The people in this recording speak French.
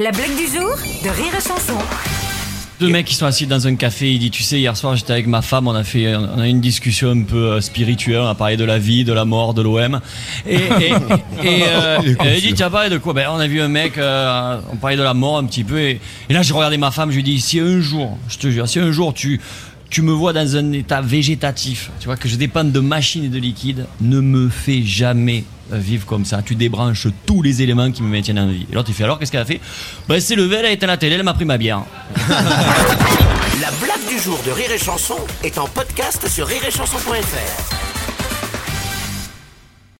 La blague du jour de Rire et Chanson. Deux mecs qui sont assis dans un café, il dit tu sais hier soir j'étais avec ma femme, on a fait on a eu une discussion un peu euh, spirituelle, on a parlé de la vie, de la mort, de l'OM. Et, et, et, euh, et il dit tu as parlé de quoi? Ben on a vu un mec, euh, on parlait de la mort un petit peu et, et là j'ai regardé ma femme, je lui dis si un jour, je te jure, si un jour tu tu me vois dans un état végétatif, tu vois que je dépende de machines et de liquide, ne me fais jamais vivre comme ça. Tu débranches tous les éléments qui me maintiennent en vie. Et l'autre il fait alors qu'est-ce qu'elle a fait? Ben c'est levé, elle a éteint la télé, elle m'a pris ma bière. La blague du jour de Rire et Chanson est en podcast sur rireetchanson.fr.